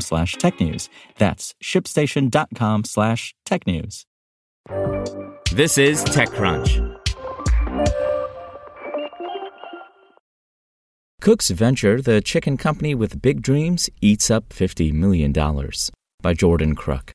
slash technews. That's shipstation.com slash technews. This is TechCrunch. Cooks Venture, the chicken company with big dreams, eats up $50 million. By Jordan Crook.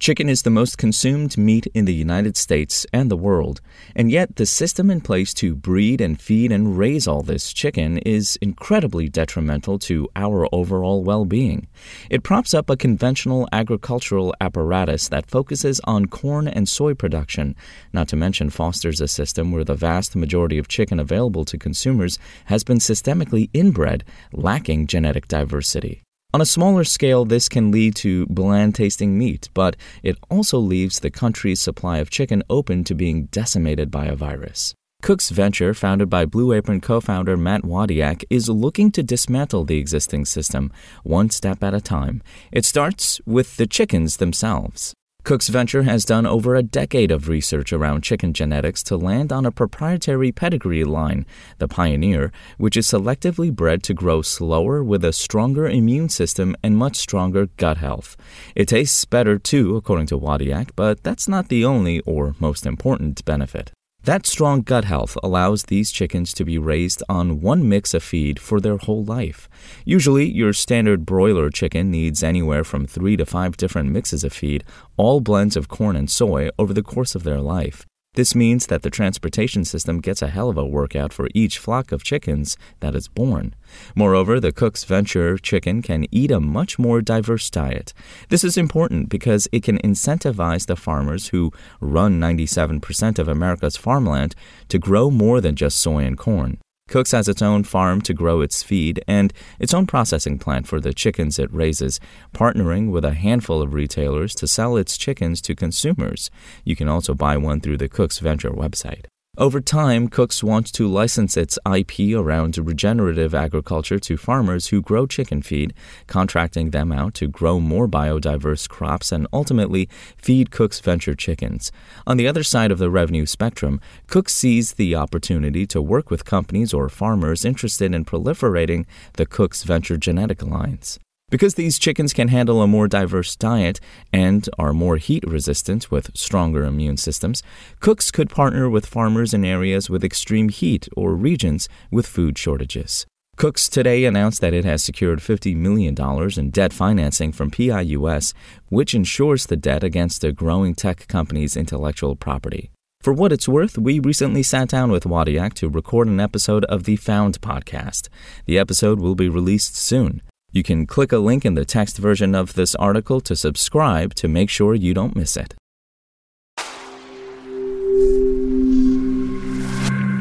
Chicken is the most consumed meat in the United States and the world, and yet the system in place to breed and feed and raise all this chicken is incredibly detrimental to our overall well being. It props up a conventional agricultural apparatus that focuses on corn and soy production, not to mention fosters a system where the vast majority of chicken available to consumers has been systemically inbred, lacking genetic diversity. On a smaller scale, this can lead to bland tasting meat, but it also leaves the country's supply of chicken open to being decimated by a virus. Cooks Venture, founded by Blue Apron co founder Matt Wadiak, is looking to dismantle the existing system one step at a time. It starts with the chickens themselves. Cooks Venture has done over a decade of research around chicken genetics to land on a proprietary pedigree line, the Pioneer, which is selectively bred to grow slower with a stronger immune system and much stronger gut health. It tastes better too, according to Wadiak, but that's not the only or most important benefit. That strong gut health allows these chickens to be raised on one mix of feed for their whole life. Usually, your standard broiler chicken needs anywhere from three to five different mixes of feed, all blends of corn and soy, over the course of their life. This means that the transportation system gets a hell of a workout for each flock of chickens that is born. Moreover, the Cooks Venture chicken can eat a much more diverse diet. This is important because it can incentivize the farmers who run 97% of America's farmland to grow more than just soy and corn. Cooks has its own farm to grow its feed and its own processing plant for the chickens it raises, partnering with a handful of retailers to sell its chickens to consumers. You can also buy one through the Cooks Venture website. Over time, Cooks wants to license its IP around regenerative agriculture to farmers who grow chicken feed, contracting them out to grow more biodiverse crops and ultimately feed Cooks Venture chickens. On the other side of the revenue spectrum, Cooks sees the opportunity to work with companies or farmers interested in proliferating the Cooks Venture genetic lines. Because these chickens can handle a more diverse diet and are more heat resistant with stronger immune systems, cooks could partner with farmers in areas with extreme heat or regions with food shortages. Cooks today announced that it has secured $50 million in debt financing from PIUS, which insures the debt against the growing tech company's intellectual property. For what it's worth, we recently sat down with Wadiak to record an episode of the Found podcast. The episode will be released soon. You can click a link in the text version of this article to subscribe to make sure you don't miss it.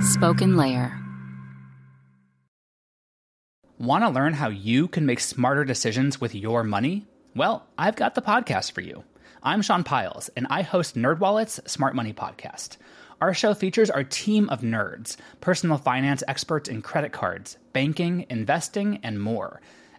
Spoken Layer. Want to learn how you can make smarter decisions with your money? Well, I've got the podcast for you. I'm Sean Pyles, and I host NerdWallet's Smart Money Podcast. Our show features our team of nerds, personal finance experts in credit cards, banking, investing, and more –